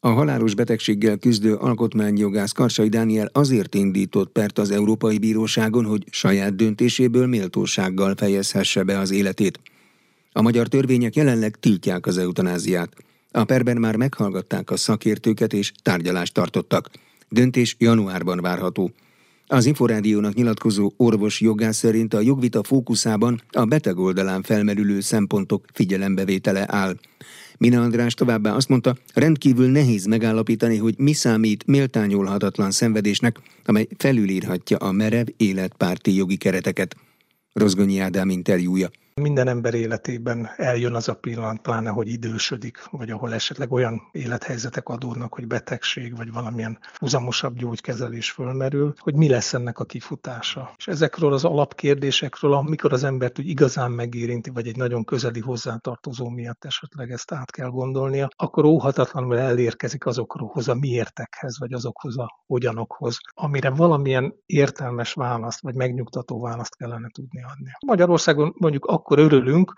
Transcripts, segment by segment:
A halálos betegséggel küzdő alkotmányjogász Karsai Dániel azért indított pert az Európai Bíróságon, hogy saját döntéséből méltósággal fejezhesse be az életét. A magyar törvények jelenleg tiltják az eutanáziát. A perben már meghallgatták a szakértőket és tárgyalást tartottak. Döntés januárban várható. Az Inforádiónak nyilatkozó orvos jogász szerint a jogvita fókuszában a beteg oldalán felmerülő szempontok figyelembevétele áll. Mina András továbbá azt mondta, rendkívül nehéz megállapítani, hogy mi számít méltányolhatatlan szenvedésnek, amely felülírhatja a merev életpárti jogi kereteket. Rozgonyi Ádám interjúja. Minden ember életében eljön az a pillanat, pláne, hogy idősödik, vagy ahol esetleg olyan élethelyzetek adódnak, hogy betegség, vagy valamilyen húzamosabb gyógykezelés fölmerül, hogy mi lesz ennek a kifutása. És ezekről az alapkérdésekről, amikor az embert úgy igazán megérinti, vagy egy nagyon közeli hozzátartozó miatt esetleg ezt át kell gondolnia, akkor óhatatlanul elérkezik azokhoz a miértekhez, vagy azokhoz a hogyanokhoz, amire valamilyen értelmes választ, vagy megnyugtató választ kellene tudni adni. Magyarországon mondjuk akkor örülünk,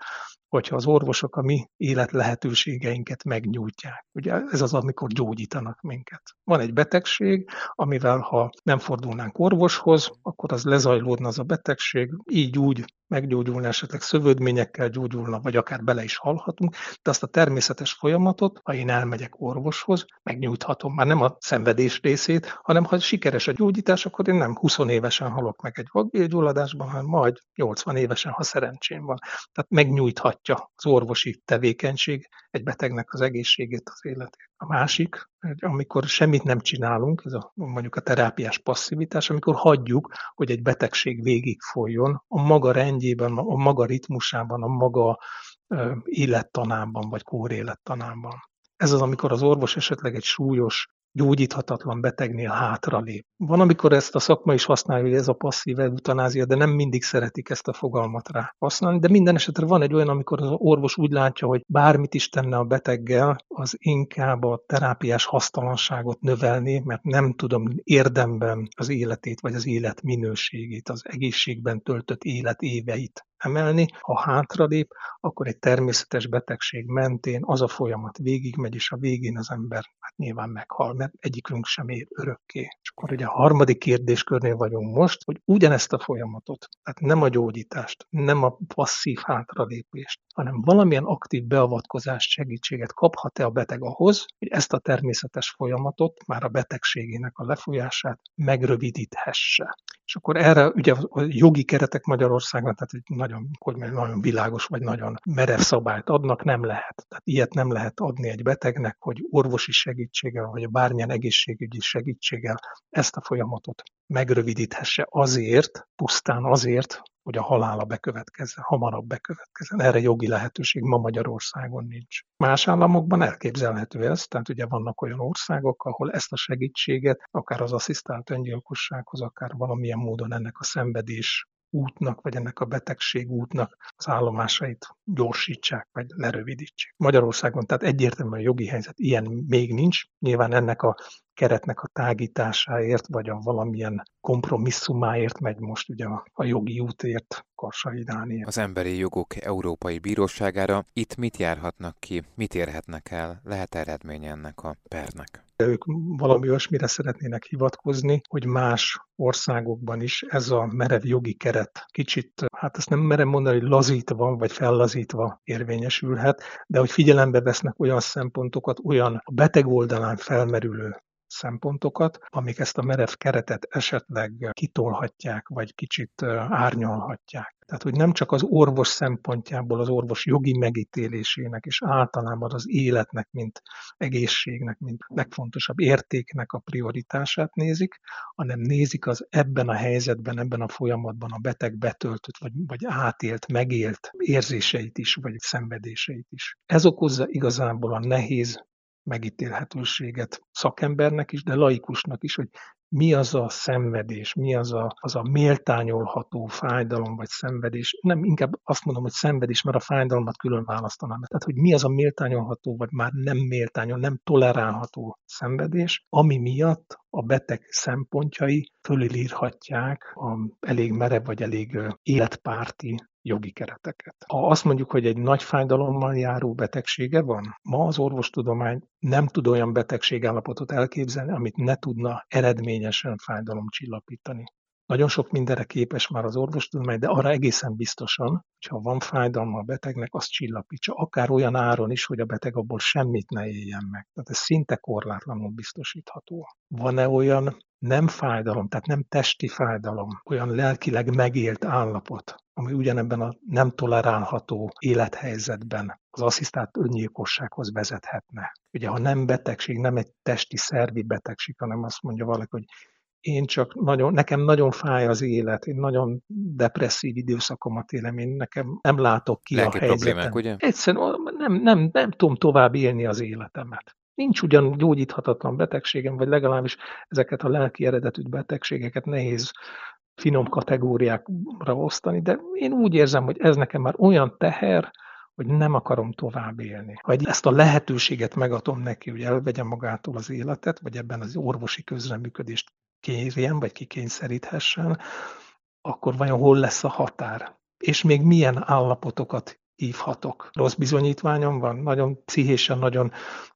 hogyha az orvosok a mi élet lehetőségeinket megnyújtják. Ugye ez az, amikor gyógyítanak minket. Van egy betegség, amivel ha nem fordulnánk orvoshoz, akkor az lezajlódna az a betegség, így úgy meggyógyulna, esetleg szövődményekkel gyógyulna, vagy akár bele is halhatunk, de azt a természetes folyamatot, ha én elmegyek orvoshoz, megnyújthatom. Már nem a szenvedés részét, hanem ha sikeres a gyógyítás, akkor én nem 20 évesen halok meg egy vakbélgyulladásban, hanem majd 80 évesen, ha szerencsém van. Tehát megnyújthatja az orvosi tevékenység egy betegnek az egészségét, az életét. A másik, amikor semmit nem csinálunk, ez a, mondjuk a terápiás passzivitás, amikor hagyjuk, hogy egy betegség végig folyjon a maga rendjében, a maga ritmusában, a maga élettanában, vagy kórélettanában. Ez az, amikor az orvos esetleg egy súlyos gyógyíthatatlan betegnél hátralép. Van, amikor ezt a szakma is használja, hogy ez a passzív eutanázia, de nem mindig szeretik ezt a fogalmat rá használni, de minden esetre van egy olyan, amikor az orvos úgy látja, hogy bármit is tenne a beteggel, az inkább a terápiás hasztalanságot növelni, mert nem tudom érdemben az életét, vagy az élet minőségét, az egészségben töltött élet éveit emelni. Ha hátralép, akkor egy természetes betegség mentén az a folyamat végigmegy, és a végén az ember hát nyilván meghal, mert egyikünk sem ér örökké. És akkor ugye a harmadik kérdéskörnél vagyunk most, hogy ugyanezt a folyamatot, tehát nem a gyógyítást, nem a passzív hátralépést, hanem valamilyen aktív beavatkozást, segítséget kaphat-e a beteg ahhoz, hogy ezt a természetes folyamatot, már a betegségének a lefolyását megrövidíthesse. És akkor erre ugye a jogi keretek Magyarországon, tehát egy nagyon, hogy mondjam, nagyon világos vagy nagyon merev szabályt adnak, nem lehet. Tehát ilyet nem lehet adni egy betegnek, hogy orvosi segítséggel, vagy bármilyen egészségügyi segítséggel ezt a folyamatot megrövidíthesse azért, pusztán azért, hogy a halála bekövetkezzen, hamarabb bekövetkezzen. Erre jogi lehetőség ma Magyarországon nincs. Más államokban elképzelhető ez, tehát ugye vannak olyan országok, ahol ezt a segítséget, akár az asszisztált öngyilkossághoz, akár valamilyen módon ennek a szenvedés útnak, vagy ennek a betegség útnak az állomásait gyorsítsák, vagy lerövidítsék. Magyarországon tehát egyértelműen a jogi helyzet ilyen még nincs. Nyilván ennek a keretnek a tágításáért, vagy a valamilyen kompromisszumáért megy most ugye a, jogi útért Karsai Dániel. Az Emberi Jogok Európai Bíróságára itt mit járhatnak ki, mit érhetnek el, lehet eredménye ennek a pernek? Ők valami olyasmire szeretnének hivatkozni, hogy más országokban is ez a merev jogi keret kicsit, hát ezt nem merem mondani, hogy lazítva vagy fellazítva érvényesülhet, de hogy figyelembe vesznek olyan szempontokat, olyan a beteg oldalán felmerülő szempontokat, amik ezt a merev keretet esetleg kitolhatják, vagy kicsit árnyalhatják. Tehát, hogy nem csak az orvos szempontjából, az orvos jogi megítélésének, és általában az életnek, mint egészségnek, mint legfontosabb értéknek a prioritását nézik, hanem nézik az ebben a helyzetben, ebben a folyamatban a beteg betöltött, vagy, vagy átélt, megélt érzéseit is, vagy szenvedéseit is. Ez okozza igazából a nehéz megítélhetőséget szakembernek is, de laikusnak is, hogy mi az a szenvedés, mi az a, az a méltányolható fájdalom vagy szenvedés. Nem inkább azt mondom, hogy szenvedés, mert a fájdalmat külön választanám. Tehát, hogy mi az a méltányolható, vagy már nem méltányol, nem tolerálható szenvedés, ami miatt a beteg szempontjai fölülírhatják a elég merev vagy elég életpárti jogi kereteket. Ha azt mondjuk, hogy egy nagy fájdalommal járó betegsége van, ma az orvostudomány nem tud olyan betegségállapotot elképzelni, amit ne tudna eredményesen fájdalomcsillapítani. Nagyon sok mindenre képes már az orvostudomány, de arra egészen biztosan, hogy ha van fájdalma a betegnek, azt csillapítsa, akár olyan áron is, hogy a beteg abból semmit ne éljen meg. Tehát ez szinte korlátlanul biztosítható. Van-e olyan nem fájdalom, tehát nem testi fájdalom, olyan lelkileg megélt állapot, ami ugyanebben a nem tolerálható élethelyzetben az asszisztált öngyilkossághoz vezethetne. Ugye, ha nem betegség, nem egy testi szervi betegség, hanem azt mondja valaki, hogy én csak nagyon, nekem nagyon fáj az élet, én nagyon depresszív időszakomat élem, én nekem nem látok ki Lelki a helyzetem. ugye? Egyszerűen nem, nem, nem tudom tovább élni az életemet. Nincs ugyan gyógyíthatatlan betegségem, vagy legalábbis ezeket a lelki eredetű betegségeket nehéz finom kategóriákra osztani, de én úgy érzem, hogy ez nekem már olyan teher, hogy nem akarom tovább élni. Ha ezt a lehetőséget megadom neki, hogy elvegye magától az életet, vagy ebben az orvosi közreműködést kérjen, vagy kikényszeríthessen, akkor vajon hol lesz a határ? És még milyen állapotokat hívhatok. Rossz bizonyítványom van, nagyon pszichésen, nagyon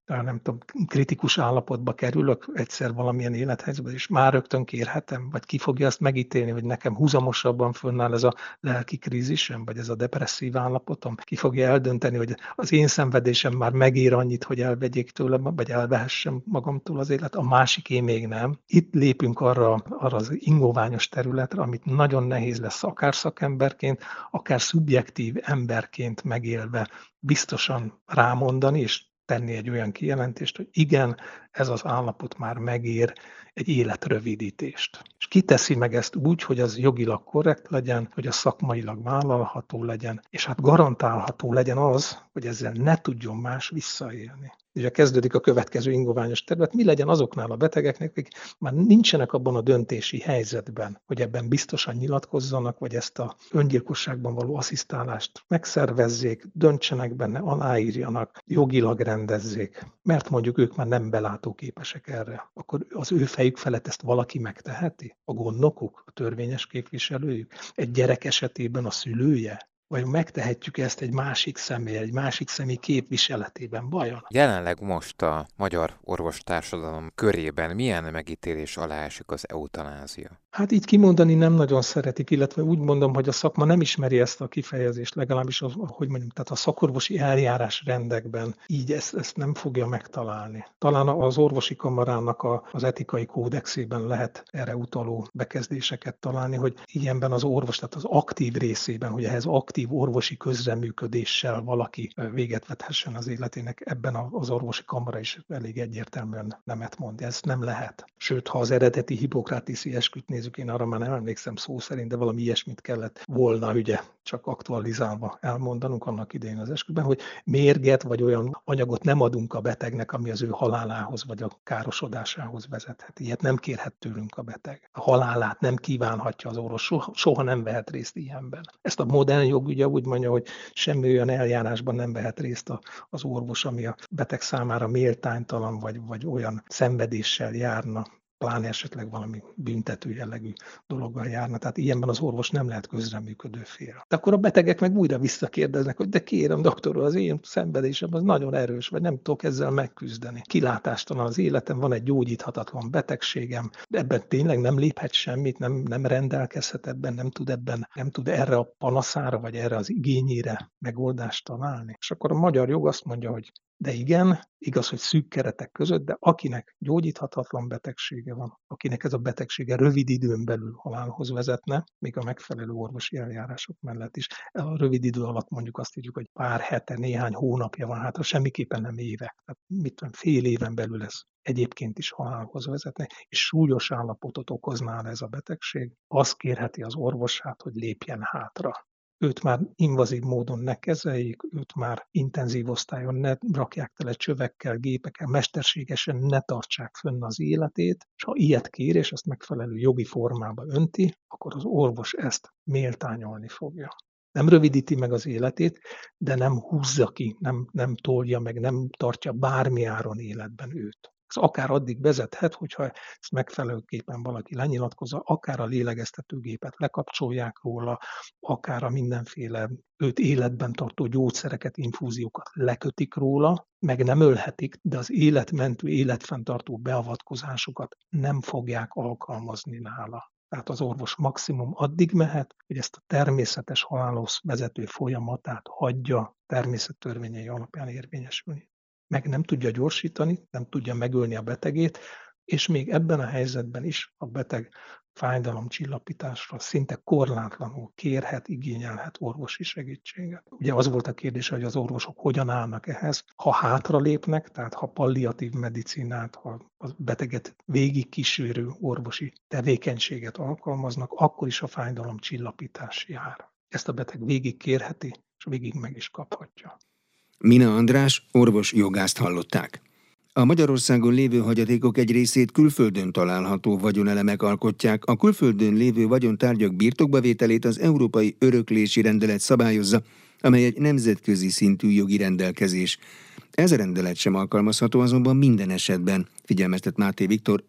nem tudom, kritikus állapotba kerülök egyszer valamilyen élethelyzetben, és már rögtön kérhetem, vagy ki fogja azt megítélni, hogy nekem húzamosabban fönnáll ez a lelki krízisem, vagy ez a depresszív állapotom, ki fogja eldönteni, hogy az én szenvedésem már megér annyit, hogy elvegyék tőlem, vagy elvehessem magamtól az élet, a másiké még nem. Itt lépünk arra, arra az ingoványos területre, amit nagyon nehéz lesz akár szakemberként, akár szubjektív emberként megélve biztosan rámondani, és tenni egy olyan kijelentést, hogy igen, ez az állapot már megér egy életrövidítést. És kiteszi meg ezt úgy, hogy az jogilag korrekt legyen, hogy a szakmailag vállalható legyen, és hát garantálható legyen az, hogy ezzel ne tudjon más visszaélni. Ugye kezdődik a következő ingoványos terület, mi legyen azoknál a betegeknek, akik már nincsenek abban a döntési helyzetben, hogy ebben biztosan nyilatkozzanak, vagy ezt a öngyilkosságban való asszisztálást megszervezzék, döntsenek benne, aláírjanak, jogilag rendezzék, mert mondjuk ők már nem belátóképesek erre. Akkor az ő fejük felett ezt valaki megteheti? A gondnokuk, a törvényes képviselőjük? Egy gyerek esetében a szülője? vagy megtehetjük ezt egy másik személy, egy másik személy képviseletében, vajon? Jelenleg most a magyar orvostársadalom körében milyen megítélés alá esik az eutanázia? Hát így kimondani nem nagyon szeretik, illetve úgy mondom, hogy a szakma nem ismeri ezt a kifejezést, legalábbis, az, hogy mondjam, tehát a szakorvosi eljárás rendekben így ezt, ezt nem fogja megtalálni. Talán az orvosi kamarának a, az etikai kódexében lehet erre utaló bekezdéseket találni, hogy ilyenben az orvos, tehát az aktív részében, hogy ehhez aktív orvosi közreműködéssel valaki véget vethessen az életének, ebben az orvosi kamara is elég egyértelműen nemet mond. Ez nem lehet. Sőt, ha az eredeti hipokrátiszi esküt nézzük, én arra már nem emlékszem szó szerint, de valami ilyesmit kellett volna, ugye, csak aktualizálva elmondanunk annak idején az esküben, hogy mérget vagy olyan anyagot nem adunk a betegnek, ami az ő halálához vagy a károsodásához vezethet. Ilyet nem kérhet tőlünk a beteg. A halálát nem kívánhatja az orvos, soha, soha nem vehet részt ilyenben. Ezt a modern jog ugye úgy mondja, hogy semmi olyan eljárásban nem vehet részt az orvos, ami a beteg számára méltánytalan vagy, vagy olyan szenvedéssel járna, pláne esetleg valami büntető jellegű dologgal járna. Tehát ilyenben az orvos nem lehet közreműködő fél. De akkor a betegek meg újra visszakérdeznek, hogy de kérem, doktor, az én szenvedésem az nagyon erős, vagy nem tudok ezzel megküzdeni. Kilátástalan az életem, van egy gyógyíthatatlan betegségem, ebben tényleg nem léphet semmit, nem, nem rendelkezhet ebben, nem tud ebben, nem tud erre a panaszára, vagy erre az igényére megoldást találni. És akkor a magyar jog azt mondja, hogy de igen, igaz, hogy szűk keretek között, de akinek gyógyíthatatlan betegsége van, akinek ez a betegsége rövid időn belül halálhoz vezetne, még a megfelelő orvosi eljárások mellett is. A rövid idő alatt mondjuk azt írjuk, hogy pár hete, néhány hónapja van hátra, semmiképpen nem évek. Tehát mit tudom, fél éven belül ez egyébként is halálhoz vezetne, és súlyos állapotot okozná ez a betegség, azt kérheti az orvosát, hogy lépjen hátra őt már invazív módon ne kezeljék, őt már intenzív osztályon ne rakják tele csövekkel, gépekkel, mesterségesen ne tartsák fönn az életét, és ha ilyet kér, és ezt megfelelő jogi formába önti, akkor az orvos ezt méltányolni fogja. Nem rövidíti meg az életét, de nem húzza ki, nem, nem tolja meg, nem tartja bármi áron életben őt. Ez akár addig vezethet, hogyha ezt megfelelőképpen valaki lenyilatkozza, akár a lélegeztetőgépet lekapcsolják róla, akár a mindenféle őt életben tartó gyógyszereket, infúziókat lekötik róla, meg nem ölhetik, de az életmentő, életfenntartó beavatkozásokat nem fogják alkalmazni nála. Tehát az orvos maximum addig mehet, hogy ezt a természetes halálos vezető folyamatát hagyja természettörvényei alapján érvényesülni. Meg nem tudja gyorsítani, nem tudja megölni a betegét, és még ebben a helyzetben is a beteg fájdalomcsillapításra szinte korlátlanul kérhet, igényelhet orvosi segítséget. Ugye az volt a kérdés, hogy az orvosok hogyan állnak ehhez. Ha hátra lépnek, tehát ha palliatív medicinát, ha a beteget végig kísérő orvosi tevékenységet alkalmaznak, akkor is a fájdalomcsillapítás jár. Ezt a beteg végig kérheti, és végig meg is kaphatja. Mina András orvos jogást hallották. A Magyarországon lévő hagyatékok egy részét külföldön található vagyonelemek alkotják. A külföldön lévő vagyontárgyak birtokbavételét az Európai Öröklési Rendelet szabályozza, amely egy nemzetközi szintű jogi rendelkezés. Ez a rendelet sem alkalmazható azonban minden esetben, figyelmeztet Máté Viktor,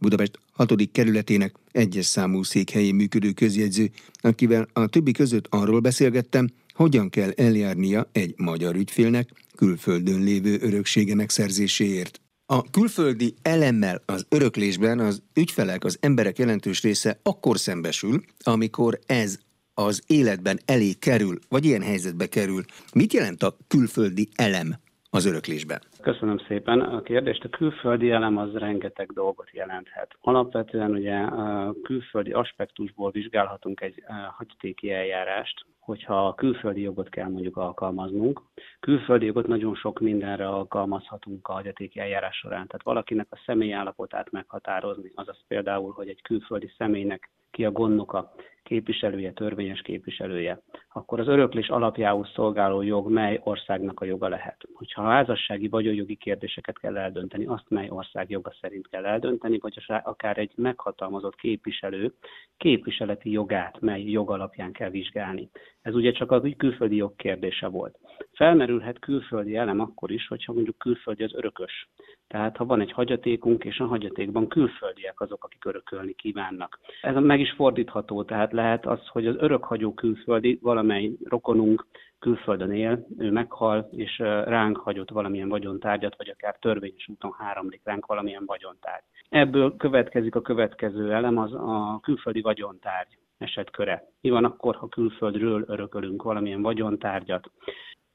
Budapest 6. kerületének egyes számú székhelyén működő közjegyző, akivel a többi között arról beszélgettem, hogyan kell eljárnia egy magyar ügyfélnek külföldön lévő öröksége megszerzéséért. A külföldi elemmel az öröklésben az ügyfelek, az emberek jelentős része akkor szembesül, amikor ez az életben elé kerül, vagy ilyen helyzetbe kerül. Mit jelent a külföldi elem az öröklésben? Köszönöm szépen a kérdést. A külföldi elem az rengeteg dolgot jelenthet. Alapvetően ugye a külföldi aspektusból vizsgálhatunk egy hagyatéki eljárást, hogyha külföldi jogot kell mondjuk alkalmaznunk. Külföldi jogot nagyon sok mindenre alkalmazhatunk a hagyatéki eljárás során. Tehát valakinek a személy állapotát meghatározni, azaz például, hogy egy külföldi személynek ki a gondnoka, képviselője, törvényes képviselője, akkor az öröklés alapjául szolgáló jog mely országnak a joga lehet. Hogyha a házassági vagyonjogi kérdéseket kell eldönteni, azt mely ország joga szerint kell eldönteni, vagy akár egy meghatalmazott képviselő képviseleti jogát, mely jog alapján kell vizsgálni. Ez ugye csak a külföldi jog kérdése volt. Felmerülhet külföldi elem akkor is, hogyha mondjuk külföldi az örökös. Tehát ha van egy hagyatékunk, és a hagyatékban külföldiek azok, akik örökölni kívánnak. Ez meg is fordítható, tehát lehet az, hogy az örökhagyó külföldi, valamely rokonunk külföldön él, ő meghal, és ránk hagyott valamilyen vagyontárgyat, vagy akár törvényes úton háromlik ránk valamilyen vagyontárgy. Ebből következik a következő elem, az a külföldi vagyontárgy esetköre. Mi van akkor, ha külföldről örökölünk valamilyen vagyontárgyat?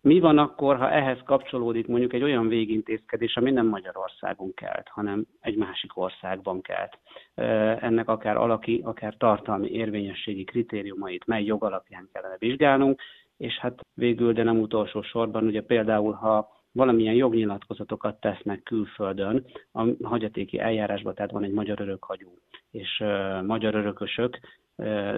Mi van akkor, ha ehhez kapcsolódik mondjuk egy olyan végintézkedés, ami nem Magyarországon kelt, hanem egy másik országban kelt? Ennek akár alaki, akár tartalmi érvényességi kritériumait, mely jogalapján kellene vizsgálnunk, és hát végül, de nem utolsó sorban, ugye például, ha valamilyen jognyilatkozatokat tesznek külföldön, a hagyatéki eljárásban, tehát van egy magyar örökhagyó és magyar örökösök,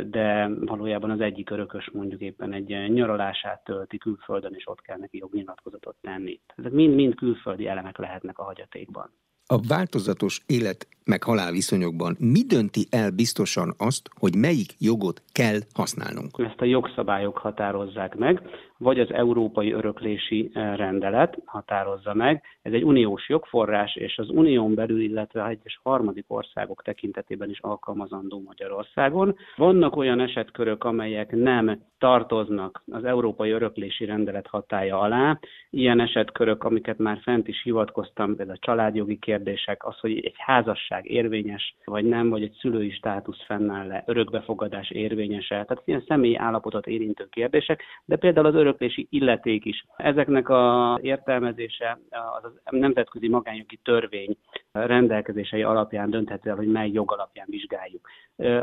de valójában az egyik örökös mondjuk éppen egy nyaralását tölti külföldön, és ott kell neki jognyilatkozatot tenni. Ezek mind-mind külföldi elemek lehetnek a hagyatékban. A változatos élet meg halál viszonyokban mi dönti el biztosan azt, hogy melyik jogot kell használnunk? Ezt a jogszabályok határozzák meg, vagy az Európai Öröklési eh, Rendelet határozza meg. Ez egy uniós jogforrás, és az unión belül, illetve egyes harmadik országok tekintetében is alkalmazandó Magyarországon. Vannak olyan esetkörök, amelyek nem tartoznak az Európai Öröklési Rendelet hatája alá. Ilyen esetkörök, amiket már fent is hivatkoztam, például a családjogi kérdések, az, hogy egy házasság érvényes, vagy nem, vagy egy szülői státusz fennáll-e, örökbefogadás érvényes-e. Tehát ilyen személyi állapotot érintő kérdések, de például az öröklési illeték is. Ezeknek a értelmezése az a nemzetközi magánjogi törvény rendelkezései alapján dönthető el, hogy mely jog alapján vizsgáljuk.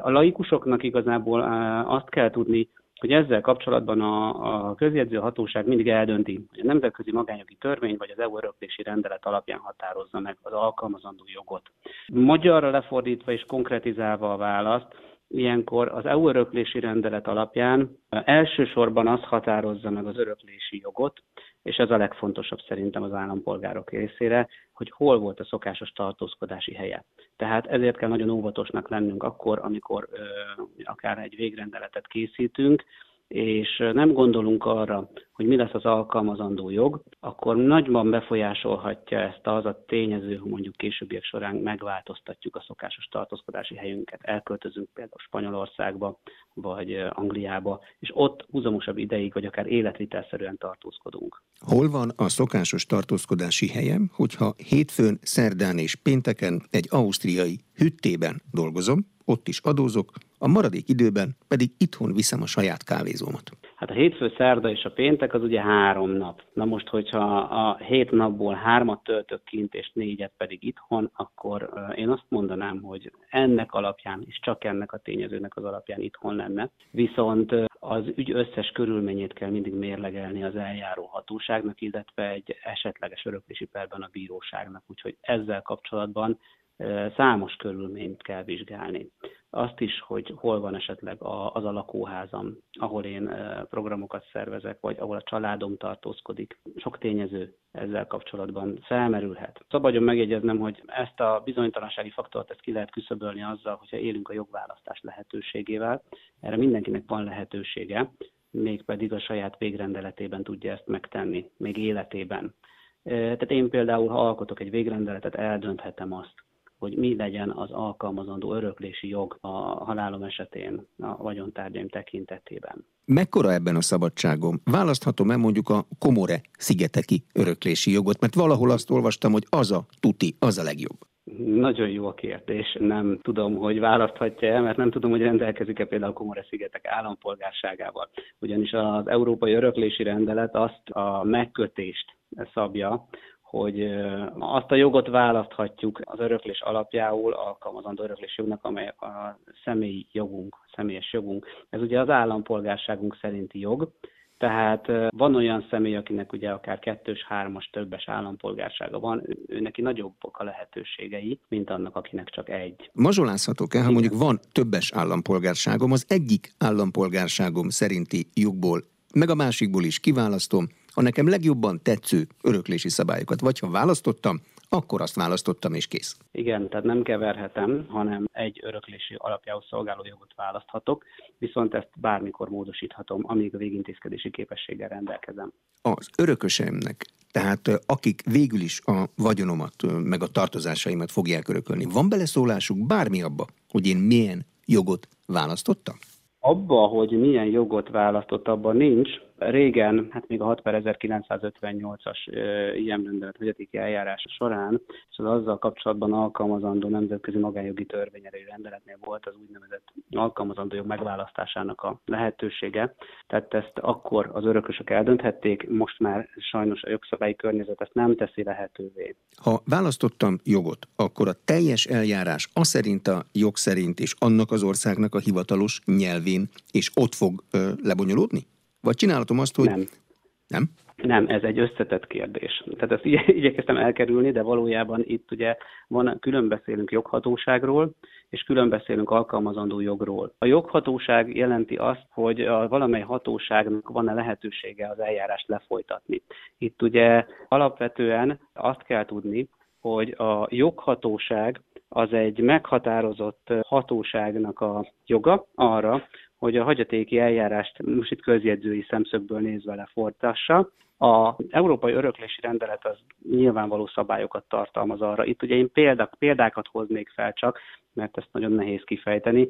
A laikusoknak igazából azt kell tudni, hogy ezzel kapcsolatban a, a közjegyző hatóság mindig eldönti, hogy a nemzetközi magányogi törvény vagy az EU öröklési rendelet alapján határozza meg az alkalmazandó jogot. Magyarra lefordítva és konkretizálva a választ, ilyenkor az EU öröklési rendelet alapján elsősorban az határozza meg az öröklési jogot, és ez a legfontosabb szerintem az állampolgárok részére, hogy hol volt a szokásos tartózkodási helye. Tehát ezért kell nagyon óvatosnak lennünk akkor, amikor ö, akár egy végrendeletet készítünk, és nem gondolunk arra, hogy mi lesz az alkalmazandó jog, akkor nagyban befolyásolhatja ezt az a tényező, hogy mondjuk későbbiek során megváltoztatjuk a szokásos tartózkodási helyünket, elköltözünk például Spanyolországba, vagy Angliába, és ott húzamosabb ideig, vagy akár életvitelszerűen tartózkodunk. Hol van a szokásos tartózkodási helyem, hogyha hétfőn, szerdán és pénteken egy ausztriai hüttében dolgozom, ott is adózok, a maradék időben pedig itthon viszem a saját kávézómat. Hát a hétfő, szerda és a péntek az ugye három nap. Na most, hogyha a hét napból hármat töltök kint, és négyet pedig itthon, akkor én azt mondanám, hogy ennek alapján, és csak ennek a tényezőnek az alapján itthon lenne. Viszont az ügy összes körülményét kell mindig mérlegelni az eljáró hatóságnak, illetve egy esetleges öröklési perben a bíróságnak. Úgyhogy ezzel kapcsolatban számos körülményt kell vizsgálni. Azt is, hogy hol van esetleg az a lakóházam, ahol én programokat szervezek, vagy ahol a családom tartózkodik. Sok tényező ezzel kapcsolatban felmerülhet. Szabadjon megjegyeznem, hogy ezt a bizonytalansági faktort ezt ki lehet küszöbölni azzal, hogyha élünk a jogválasztás lehetőségével. Erre mindenkinek van lehetősége, mégpedig a saját végrendeletében tudja ezt megtenni, még életében. Tehát én például, ha alkotok egy végrendeletet, eldönthetem azt, hogy mi legyen az alkalmazandó öröklési jog a halálom esetén a vagyontárgyaim tekintetében. Mekkora ebben a szabadságom? Választhatom-e mondjuk a Komore szigeteki öröklési jogot, mert valahol azt olvastam, hogy az a tuti, az a legjobb. Nagyon jó a kérdés. Nem tudom, hogy választhatja-e, mert nem tudom, hogy rendelkezik-e például Komore-szigetek állampolgárságával. Ugyanis az Európai Öröklési Rendelet azt a megkötést szabja, hogy azt a jogot választhatjuk az öröklés alapjául alkalmazandó öröklés jognak, amely a személyi jogunk, személyes jogunk. Ez ugye az állampolgárságunk szerinti jog, tehát van olyan személy, akinek ugye akár kettős, hármas, többes állampolgársága van, ő neki nagyobbak a lehetőségei, mint annak, akinek csak egy. Mazsolázhatok-e, ha mondjuk van többes állampolgárságom, az egyik állampolgárságom szerinti jogból, meg a másikból is kiválasztom, a nekem legjobban tetsző öröklési szabályokat, vagy ha választottam, akkor azt választottam, és kész. Igen, tehát nem keverhetem, hanem egy öröklési alapjául szolgáló jogot választhatok, viszont ezt bármikor módosíthatom, amíg a végintézkedési képességgel rendelkezem. Az örököseimnek, tehát akik végül is a vagyonomat, meg a tartozásaimat fogják örökölni, van beleszólásuk bármi abba, hogy én milyen jogot választottam? Abba, hogy milyen jogot választott, abban nincs, régen, hát még a 6 per 1958-as ilyen rendelet hagyatéki eljárás során, és az azzal kapcsolatban alkalmazandó nemzetközi magánjogi törvényerejű rendeletnél volt az úgynevezett alkalmazandó jog megválasztásának a lehetősége. Tehát ezt akkor az örökösök eldönthették, most már sajnos a jogszabályi környezet ezt nem teszi lehetővé. Ha választottam jogot, akkor a teljes eljárás az szerint a jog szerint és annak az országnak a hivatalos nyelvén, és ott fog ö, lebonyolódni? Vagy csinálhatom azt, hogy... Nem. Nem? Nem, ez egy összetett kérdés. Tehát ezt igyekeztem elkerülni, de valójában itt ugye van, külön beszélünk joghatóságról, és külön beszélünk alkalmazandó jogról. A joghatóság jelenti azt, hogy a valamely hatóságnak van-e lehetősége az eljárást lefolytatni. Itt ugye alapvetően azt kell tudni, hogy a joghatóság az egy meghatározott hatóságnak a joga arra, hogy a hagyatéki eljárást most itt közjegyzői szemszögből nézve lefortassa. A Európai Öröklési Rendelet az nyilvánvaló szabályokat tartalmaz arra. Itt ugye én példák, példákat hoznék fel csak, mert ezt nagyon nehéz kifejteni.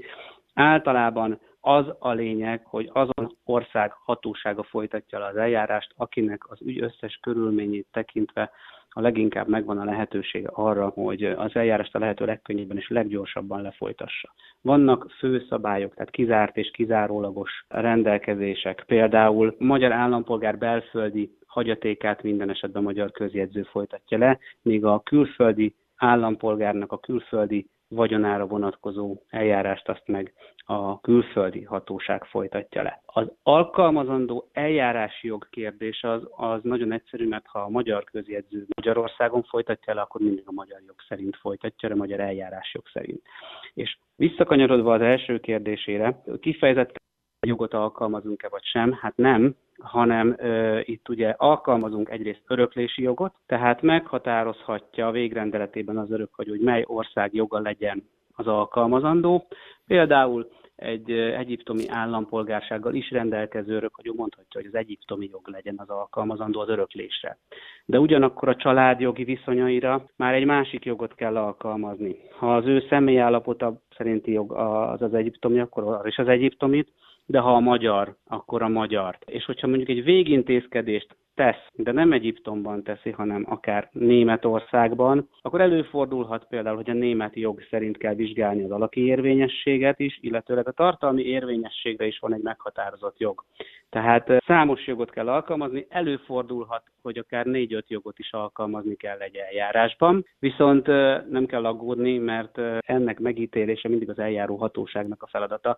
Általában az a lényeg, hogy azon ország hatósága folytatja le az eljárást, akinek az ügy összes körülményét tekintve a leginkább megvan a lehetősége arra, hogy az eljárást a lehető legkönnyebben és leggyorsabban lefolytassa. Vannak főszabályok, tehát kizárt és kizárólagos rendelkezések. Például magyar állampolgár belföldi hagyatékát minden esetben magyar közjegyző folytatja le, míg a külföldi állampolgárnak a külföldi vagyonára vonatkozó eljárást azt meg a külföldi hatóság folytatja le. Az alkalmazandó eljárási jog kérdés az, az nagyon egyszerű, mert ha a magyar közjegyző Magyarországon folytatja le, akkor mindig a magyar jog szerint folytatja, a magyar eljárás jog szerint. És visszakanyarodva az első kérdésére, kifejezett jogot alkalmazunk-e vagy sem? Hát nem, hanem ö, itt ugye alkalmazunk egyrészt öröklési jogot, tehát meghatározhatja a végrendeletében az örökhagyó, hogy mely ország joga legyen az alkalmazandó. Például egy egyiptomi állampolgársággal is rendelkező örökhagyó mondhatja, hogy az egyiptomi jog legyen az alkalmazandó az öröklésre. De ugyanakkor a családjogi viszonyaira már egy másik jogot kell alkalmazni. Ha az ő személyállapota szerinti jog az az egyiptomi, akkor az is az egyiptomit, de ha a magyar, akkor a magyart. És hogyha mondjuk egy végintézkedést tesz, de nem Egyiptomban teszi, hanem akár Németországban, akkor előfordulhat például, hogy a német jog szerint kell vizsgálni az alaki érvényességet is, illetőleg a tartalmi érvényességre is van egy meghatározott jog. Tehát számos jogot kell alkalmazni, előfordulhat, hogy akár négy-öt jogot is alkalmazni kell egy eljárásban, viszont nem kell aggódni, mert ennek megítélése mindig az eljáró hatóságnak a feladata.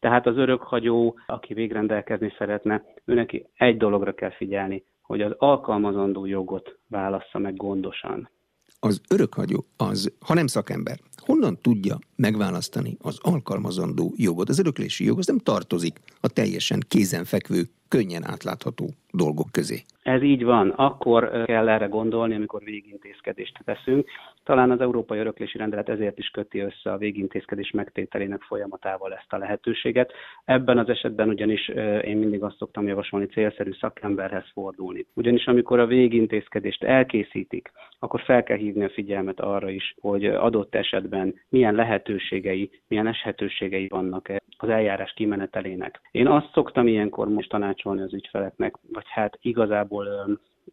Tehát az örökhagyó, aki végrendelkezni szeretne, őnek egy dologra kell figyelni, hogy az alkalmazandó jogot válassza meg gondosan. Az örökhagyó az, ha nem szakember, honnan tudja megválasztani az alkalmazandó jogot? Az öröklési jog az nem tartozik a teljesen kézenfekvő, könnyen átlátható dolgok közé. Ez így van. Akkor kell erre gondolni, amikor végintézkedést teszünk. Talán az Európai Öröklési Rendelet ezért is köti össze a végintézkedés megtételének folyamatával ezt a lehetőséget. Ebben az esetben ugyanis én mindig azt szoktam javasolni, célszerű szakemberhez fordulni. Ugyanis amikor a végintézkedést elkészítik, akkor fel kell hívni a figyelmet arra is, hogy adott esetben milyen lehetőségei, milyen eshetőségei vannak az eljárás kimenetelének. Én azt szoktam ilyenkor most tanácsolni az ügyfeleknek, vagy hát igazából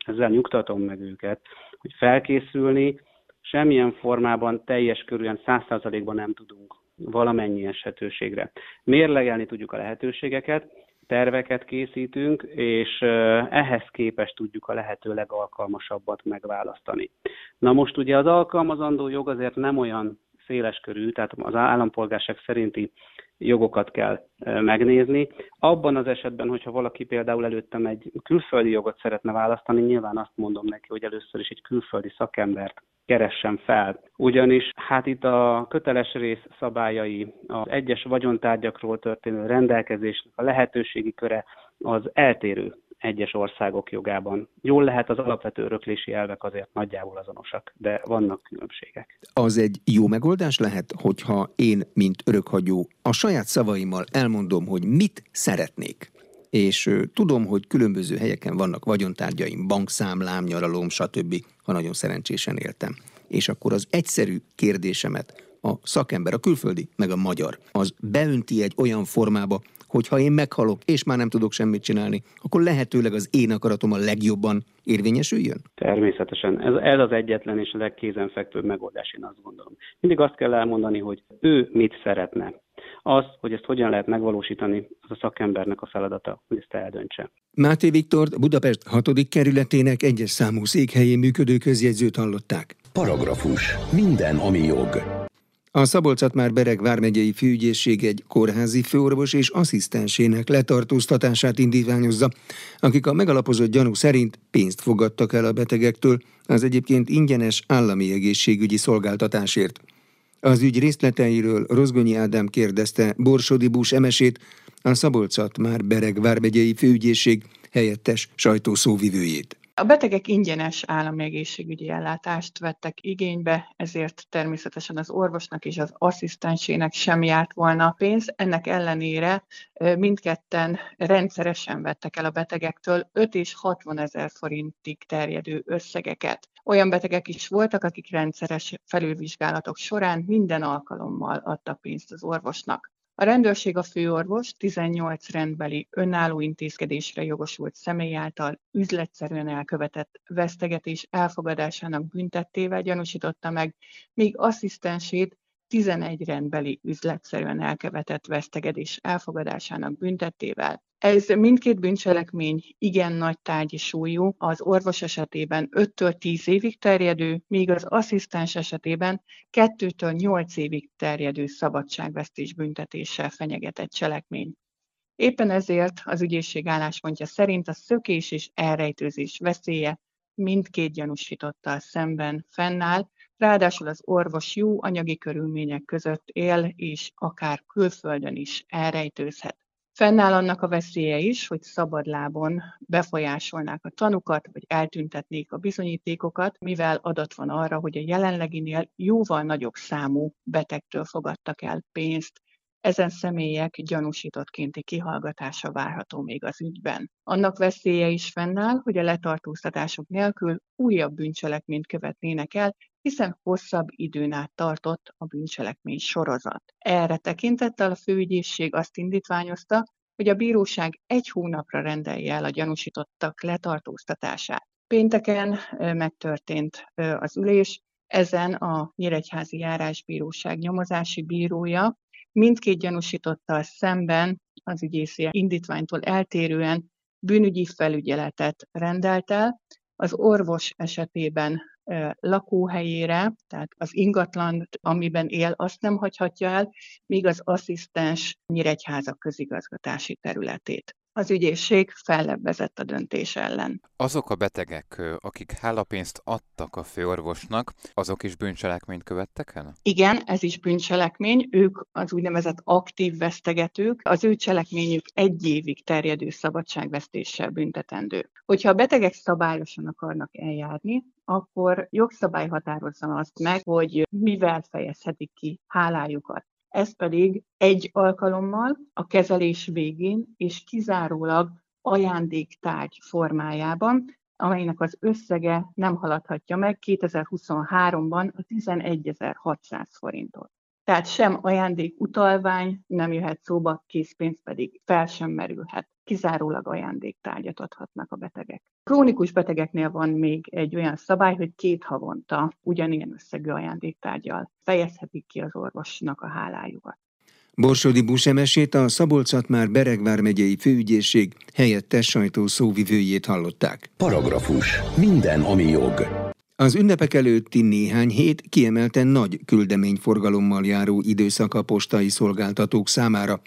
ezzel nyugtatom meg őket, hogy felkészülni semmilyen formában teljes körülön, száz százalékban nem tudunk valamennyi eshetőségre. Mérlegelni tudjuk a lehetőségeket, terveket készítünk, és ehhez képest tudjuk a lehető legalkalmasabbat megválasztani. Na most ugye az alkalmazandó jog azért nem olyan széles körű, tehát az állampolgárság szerinti jogokat kell megnézni. Abban az esetben, hogyha valaki például előttem egy külföldi jogot szeretne választani, nyilván azt mondom neki, hogy először is egy külföldi szakembert keressen fel. Ugyanis hát itt a köteles rész szabályai, az egyes vagyontárgyakról történő rendelkezésnek a lehetőségi köre az eltérő egyes országok jogában. Jól lehet az alapvető öröklési elvek azért nagyjából azonosak, de vannak különbségek. Az egy jó megoldás lehet, hogyha én, mint örökhagyó, a saját szavaimmal elmondom, hogy mit szeretnék és tudom, hogy különböző helyeken vannak vagyontárgyaim, bankszámlám, nyaralóm, stb., ha nagyon szerencsésen éltem. És akkor az egyszerű kérdésemet a szakember, a külföldi, meg a magyar, az beönti egy olyan formába, hogy ha én meghalok, és már nem tudok semmit csinálni, akkor lehetőleg az én akaratom a legjobban érvényesüljön? Természetesen. Ez, ez az egyetlen és a legkézenfekvőbb megoldás, én azt gondolom. Mindig azt kell elmondani, hogy ő mit szeretne. Az, hogy ezt hogyan lehet megvalósítani, az a szakembernek a feladata, hogy ezt eldöntse. Máté Viktor Budapest 6. kerületének egyes számú székhelyén működő közjegyzőt hallották. Paragrafus. Minden, ami jog. A szabolcs már Bereg vármegyei főügyészség egy kórházi főorvos és asszisztensének letartóztatását indítványozza, akik a megalapozott gyanú szerint pénzt fogadtak el a betegektől az egyébként ingyenes állami egészségügyi szolgáltatásért. Az ügy részleteiről Rozgonyi Ádám kérdezte Borsodi Bús emesét, a szabolcs már Bereg vármegyei főügyészség helyettes sajtószóvivőjét. A betegek ingyenes állami egészségügyi ellátást vettek igénybe, ezért természetesen az orvosnak és az asszisztensének sem járt volna pénz. Ennek ellenére mindketten rendszeresen vettek el a betegektől 5 és 60 ezer forintig terjedő összegeket. Olyan betegek is voltak, akik rendszeres felülvizsgálatok során minden alkalommal adtak pénzt az orvosnak. A rendőrség a főorvos 18 rendbeli önálló intézkedésre jogosult személy által üzletszerűen elkövetett vesztegetés elfogadásának büntettével gyanúsította meg, míg asszisztensét 11 rendbeli üzletszerűen elkövetett vesztegedés elfogadásának büntettével. Ez mindkét bűncselekmény igen nagy tárgyi súlyú, az orvos esetében 5-től 10 évig terjedő, míg az asszisztens esetében 2-től 8 évig terjedő szabadságvesztés büntetéssel fenyegetett cselekmény. Éppen ezért az ügyészség álláspontja szerint a szökés és elrejtőzés veszélye mindkét gyanúsítottal szemben fennáll, ráadásul az orvos jó anyagi körülmények között él, és akár külföldön is elrejtőzhet. Fennáll annak a veszélye is, hogy szabadlábon befolyásolnák a tanukat, vagy eltüntetnék a bizonyítékokat, mivel adat van arra, hogy a jelenleginél jóval nagyobb számú betegtől fogadtak el pénzt. ezen személyek gyanúsítottkénti kihallgatása várható még az ügyben. Annak veszélye is fennáll, hogy a letartóztatások nélkül újabb bűncselekményt követnének el, hiszen hosszabb időn át tartott a bűncselekmény sorozat. Erre tekintettel a főügyészség azt indítványozta, hogy a bíróság egy hónapra rendelje el a gyanúsítottak letartóztatását. Pénteken megtörtént az ülés, ezen a Nyíregyházi Járásbíróság nyomozási bírója mindkét gyanúsítottal szemben az ügyészi indítványtól eltérően bűnügyi felügyeletet rendelt el. Az orvos esetében lakóhelyére, tehát az ingatlan, amiben él, azt nem hagyhatja el, míg az asszisztens Nyíregyháza közigazgatási területét az ügyészség fellebbezett a döntés ellen. Azok a betegek, akik hálapénzt adtak a főorvosnak, azok is bűncselekményt követtek el? Igen, ez is bűncselekmény. Ők az úgynevezett aktív vesztegetők. Az ő cselekményük egy évig terjedő szabadságvesztéssel büntetendő. Hogyha a betegek szabályosan akarnak eljárni, akkor jogszabály határozza azt meg, hogy mivel fejezhetik ki hálájukat ez pedig egy alkalommal a kezelés végén és kizárólag ajándéktárgy formájában, amelynek az összege nem haladhatja meg 2023-ban a 11.600 forintot. Tehát sem ajándék utalvány nem jöhet szóba, készpénz pedig fel sem merülhet. Kizárólag ajándéktárgyat adhatnak a betegek. Krónikus betegeknél van még egy olyan szabály, hogy két havonta ugyanilyen összegű ajándéktárgyal fejezhetik ki az orvosnak a hálájukat. Borsodi Busemesét a szabolcs már Beregvár megyei főügyészség helyettes sajtó szóvivőjét hallották. Paragrafus. Minden, ami jog. Az ünnepek előtti néhány hét kiemelten nagy küldeményforgalommal járó időszak a postai szolgáltatók számára.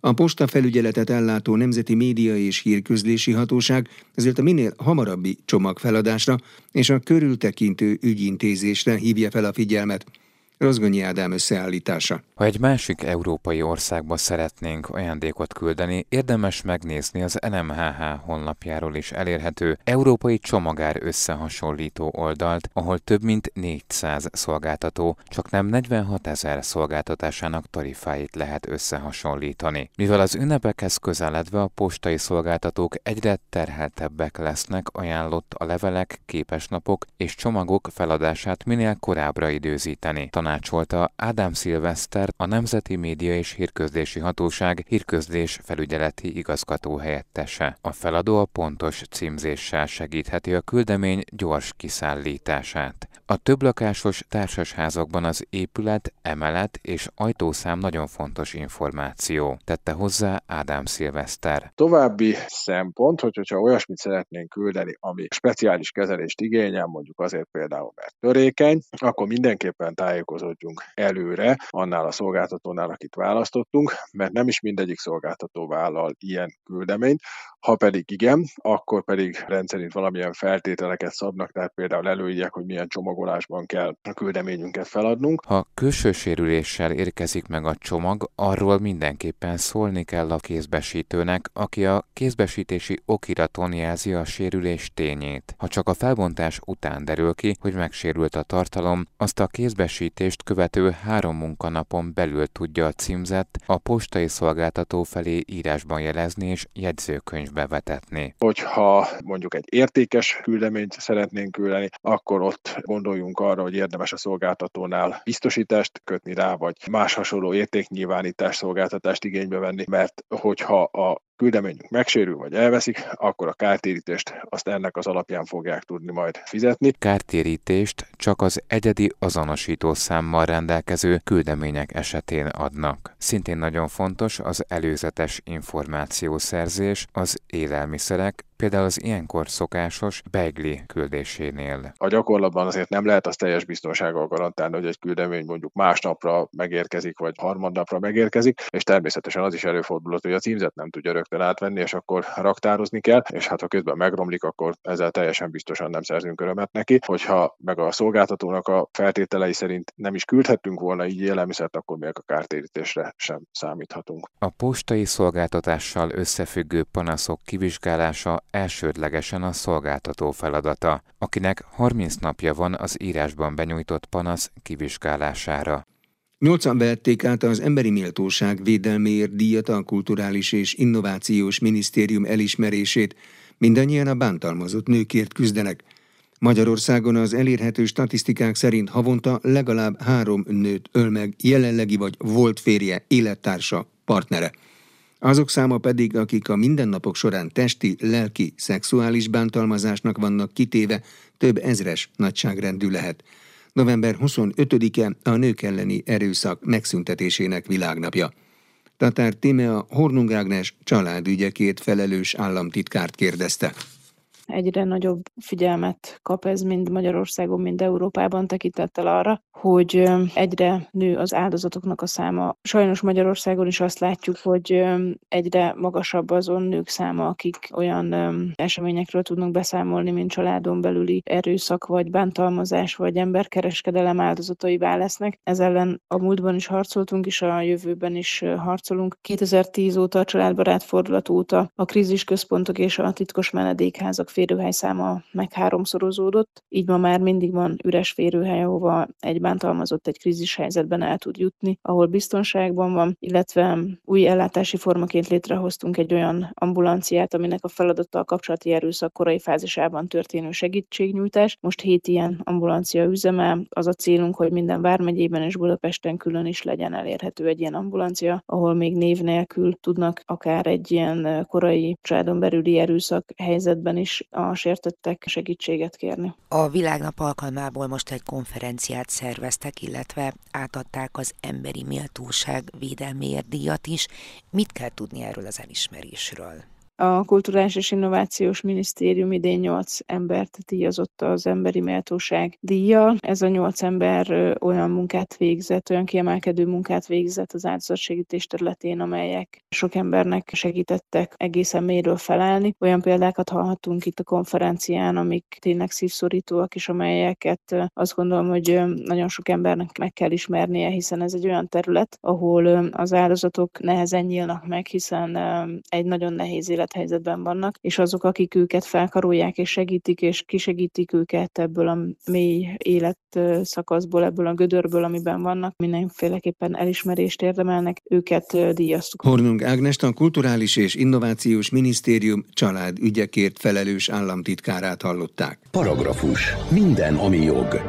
A posta felügyeletet ellátó Nemzeti Média és Hírközlési Hatóság ezért a minél hamarabbi csomagfeladásra és a körültekintő ügyintézésre hívja fel a figyelmet – Rozgonyi Ádám összeállítása. Ha egy másik európai országba szeretnénk ajándékot küldeni, érdemes megnézni az NMHH honlapjáról is elérhető Európai Csomagár összehasonlító oldalt, ahol több mint 400 szolgáltató csak nem 46 ezer szolgáltatásának tarifáit lehet összehasonlítani. Mivel az ünnepekhez közeledve a postai szolgáltatók egyre terheltebbek lesznek, ajánlott a levelek, képesnapok és csomagok feladását minél korábbra időzíteni. Taná tanácsolta Ádám Szilveszter, a Nemzeti Média és Hírközlési Hatóság hírközlés felügyeleti igazgató helyettese. A feladó a pontos címzéssel segítheti a küldemény gyors kiszállítását. A többlakásos társasházakban az épület, emelet és ajtószám nagyon fontos információ, tette hozzá Ádám Szilveszter. További szempont, hogy, hogyha olyasmit szeretnénk küldeni, ami speciális kezelést igényel, mondjuk azért például, mert törékeny, akkor mindenképpen tájékozódjunk előre annál a szolgáltatónál, akit választottunk, mert nem is mindegyik szolgáltató vállal ilyen küldeményt, ha pedig igen, akkor pedig rendszerint valamilyen feltételeket szabnak, tehát például előírják, hogy milyen csomagolásban kell a küldeményünket feladnunk. Ha külső sérüléssel érkezik meg a csomag, arról mindenképpen szólni kell a kézbesítőnek, aki a kézbesítési okiraton jelzi a sérülés tényét. Ha csak a felbontás után derül ki, hogy megsérült a tartalom, azt a kézbesítést követő három munkanapon belül tudja a címzett a postai szolgáltató felé írásban jelezni és jegyzőkönyv is bevetetni. Hogyha mondjuk egy értékes küldeményt szeretnénk küldeni, akkor ott gondoljunk arra, hogy érdemes a szolgáltatónál biztosítást kötni rá, vagy más hasonló értéknyilvánítás szolgáltatást igénybe venni, mert hogyha a küldeményünk megsérül vagy elveszik, akkor a kártérítést azt ennek az alapján fogják tudni majd fizetni. Kártérítést csak az egyedi azonosító számmal rendelkező küldemények esetén adnak. Szintén nagyon fontos az előzetes információszerzés az élelmiszerek, például az ilyenkor szokásos beigli küldésénél. A gyakorlatban azért nem lehet azt teljes biztonsággal garantálni, hogy egy küldemény mondjuk másnapra megérkezik, vagy harmadnapra megérkezik, és természetesen az is előfordulhat, hogy a címzet nem tudja rögtön átvenni, és akkor raktározni kell, és hát ha közben megromlik, akkor ezzel teljesen biztosan nem szerzünk örömet neki. Hogyha meg a szolgáltatónak a feltételei szerint nem is küldhettünk volna így élelmiszert, akkor még a kártérítésre sem számíthatunk. A postai szolgáltatással összefüggő panaszok kivizsgálása elsődlegesen a szolgáltató feladata, akinek 30 napja van az írásban benyújtott panasz kivizsgálására. Nyolcan vehették át az Emberi Méltóság védelméért díjat a Kulturális és Innovációs Minisztérium elismerését. Mindannyian a bántalmazott nőkért küzdenek. Magyarországon az elérhető statisztikák szerint havonta legalább három nőt öl meg jelenlegi vagy volt férje, élettársa, partnere. Azok száma pedig, akik a mindennapok során testi, lelki, szexuális bántalmazásnak vannak kitéve, több ezres nagyságrendű lehet. November 25-e a nők elleni erőszak megszüntetésének világnapja. Tatár Tímea Hornung Ágnes családügyekért felelős államtitkárt kérdezte egyre nagyobb figyelmet kap ez mind Magyarországon, mind Európában tekintettel arra, hogy egyre nő az áldozatoknak a száma. Sajnos Magyarországon is azt látjuk, hogy egyre magasabb azon nők száma, akik olyan eseményekről tudnak beszámolni, mint családon belüli erőszak, vagy bántalmazás, vagy emberkereskedelem áldozataivá lesznek. Ez ellen a múltban is harcoltunk, és a jövőben is harcolunk. 2010 óta a családbarát fordulat óta a krízisközpontok és a titkos menedékházak férőhely száma meg háromszorozódott, így ma már mindig van üres férőhely, ahova egy bántalmazott egy krízis helyzetben el tud jutni, ahol biztonságban van, illetve új ellátási formaként létrehoztunk egy olyan ambulanciát, aminek a feladata a kapcsolati erőszak korai fázisában történő segítségnyújtás. Most hét ilyen ambulancia üzemel. Az a célunk, hogy minden vármegyében és Budapesten külön is legyen elérhető egy ilyen ambulancia, ahol még név nélkül tudnak akár egy ilyen korai családon belüli erőszak helyzetben is a sértettek segítséget kérni. A Világnap alkalmából most egy konferenciát szerveztek, illetve átadták az emberi méltóság védelméért díjat is. Mit kell tudni erről az elismerésről? A Kulturális és Innovációs Minisztérium idén 8 embert díjazott az emberi méltóság díjjal. Ez a 8 ember olyan munkát végzett, olyan kiemelkedő munkát végzett az áldozatsegítés területén, amelyek sok embernek segítettek egészen mélyről felállni. Olyan példákat hallhattunk itt a konferencián, amik tényleg szívszorítóak, és amelyeket azt gondolom, hogy nagyon sok embernek meg kell ismernie, hiszen ez egy olyan terület, ahol az áldozatok nehezen nyílnak meg, hiszen egy nagyon nehéz élet élethelyzetben vannak, és azok, akik őket felkarolják és segítik, és kisegítik őket ebből a mély életszakaszból, ebből a gödörből, amiben vannak, mindenféleképpen elismerést érdemelnek, őket díjaztuk. Hornung Ágnest a Kulturális és Innovációs Minisztérium család ügyekért felelős államtitkárát hallották. Paragrafus. Minden, ami jog.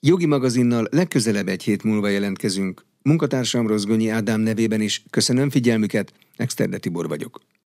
Jogi magazinnal legközelebb egy hét múlva jelentkezünk. Munkatársam Rozgonyi Ádám nevében is köszönöm figyelmüket, Exterde Tibor vagyok.